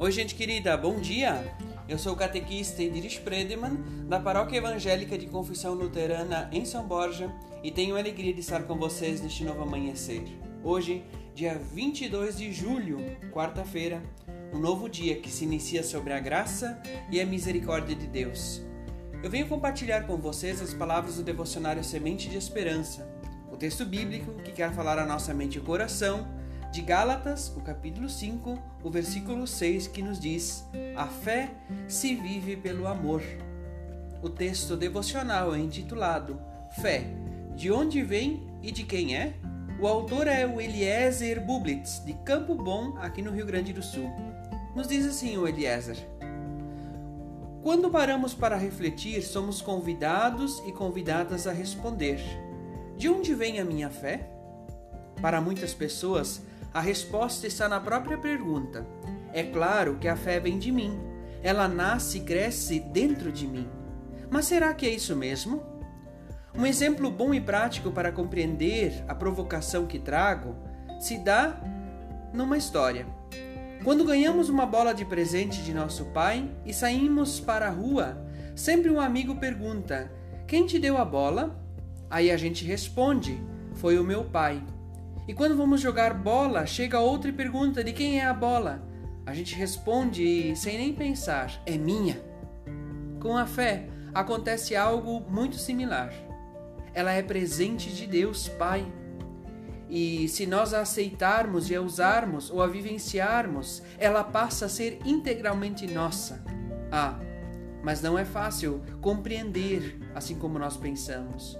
Oi, gente querida, bom dia! Eu sou o catequista Ediris Predeman, da Paróquia Evangélica de Confissão Luterana em São Borja, e tenho a alegria de estar com vocês neste novo amanhecer. Hoje, dia 22 de julho, quarta-feira, um novo dia que se inicia sobre a graça e a misericórdia de Deus. Eu venho compartilhar com vocês as palavras do devocionário Semente de Esperança, o texto bíblico que quer falar a nossa mente e coração de Gálatas, o capítulo 5, o versículo 6, que nos diz: A fé se vive pelo amor. O texto devocional é intitulado Fé, de onde vem e de quem é? O autor é o Eliezer Bublitz, de Campo Bom, aqui no Rio Grande do Sul. Nos diz assim o Eliezer: Quando paramos para refletir, somos convidados e convidadas a responder: De onde vem a minha fé? Para muitas pessoas, a resposta está na própria pergunta. É claro que a fé vem de mim. Ela nasce e cresce dentro de mim. Mas será que é isso mesmo? Um exemplo bom e prático para compreender a provocação que trago se dá numa história. Quando ganhamos uma bola de presente de nosso pai e saímos para a rua, sempre um amigo pergunta: Quem te deu a bola? Aí a gente responde: Foi o meu pai. E quando vamos jogar bola, chega outra e pergunta de quem é a bola. A gente responde sem nem pensar: é minha. Com a fé acontece algo muito similar. Ela é presente de Deus Pai. E se nós a aceitarmos e a usarmos ou a vivenciarmos, ela passa a ser integralmente nossa. Ah, mas não é fácil compreender assim como nós pensamos.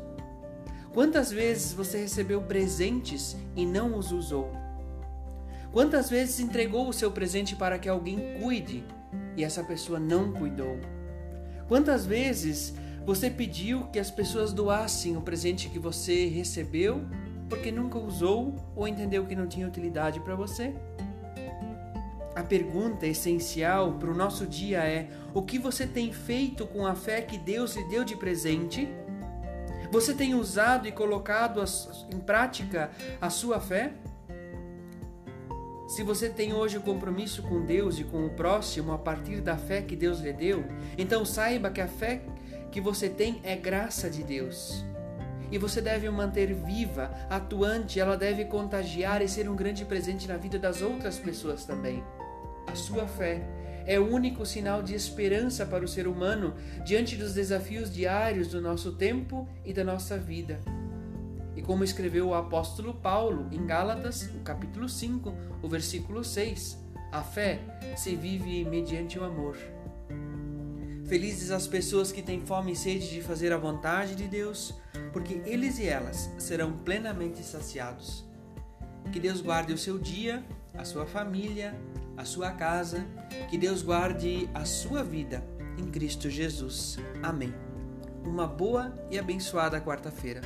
Quantas vezes você recebeu presentes e não os usou? Quantas vezes entregou o seu presente para que alguém cuide e essa pessoa não cuidou? Quantas vezes você pediu que as pessoas doassem o presente que você recebeu porque nunca usou ou entendeu que não tinha utilidade para você? A pergunta essencial para o nosso dia é: o que você tem feito com a fé que Deus lhe deu de presente? Você tem usado e colocado em prática a sua fé? Se você tem hoje o compromisso com Deus e com o próximo a partir da fé que Deus lhe deu, então saiba que a fé que você tem é graça de Deus. E você deve manter viva, atuante, ela deve contagiar e ser um grande presente na vida das outras pessoas também. A sua fé é o único sinal de esperança para o ser humano diante dos desafios diários do nosso tempo e da nossa vida. E como escreveu o apóstolo Paulo em Gálatas, no capítulo 5, o versículo 6, a fé se vive mediante o amor. Felizes as pessoas que têm fome e sede de fazer a vontade de Deus, porque eles e elas serão plenamente saciados. Que Deus guarde o seu dia, a sua família, a sua casa, que Deus guarde a sua vida em Cristo Jesus. Amém. Uma boa e abençoada quarta-feira.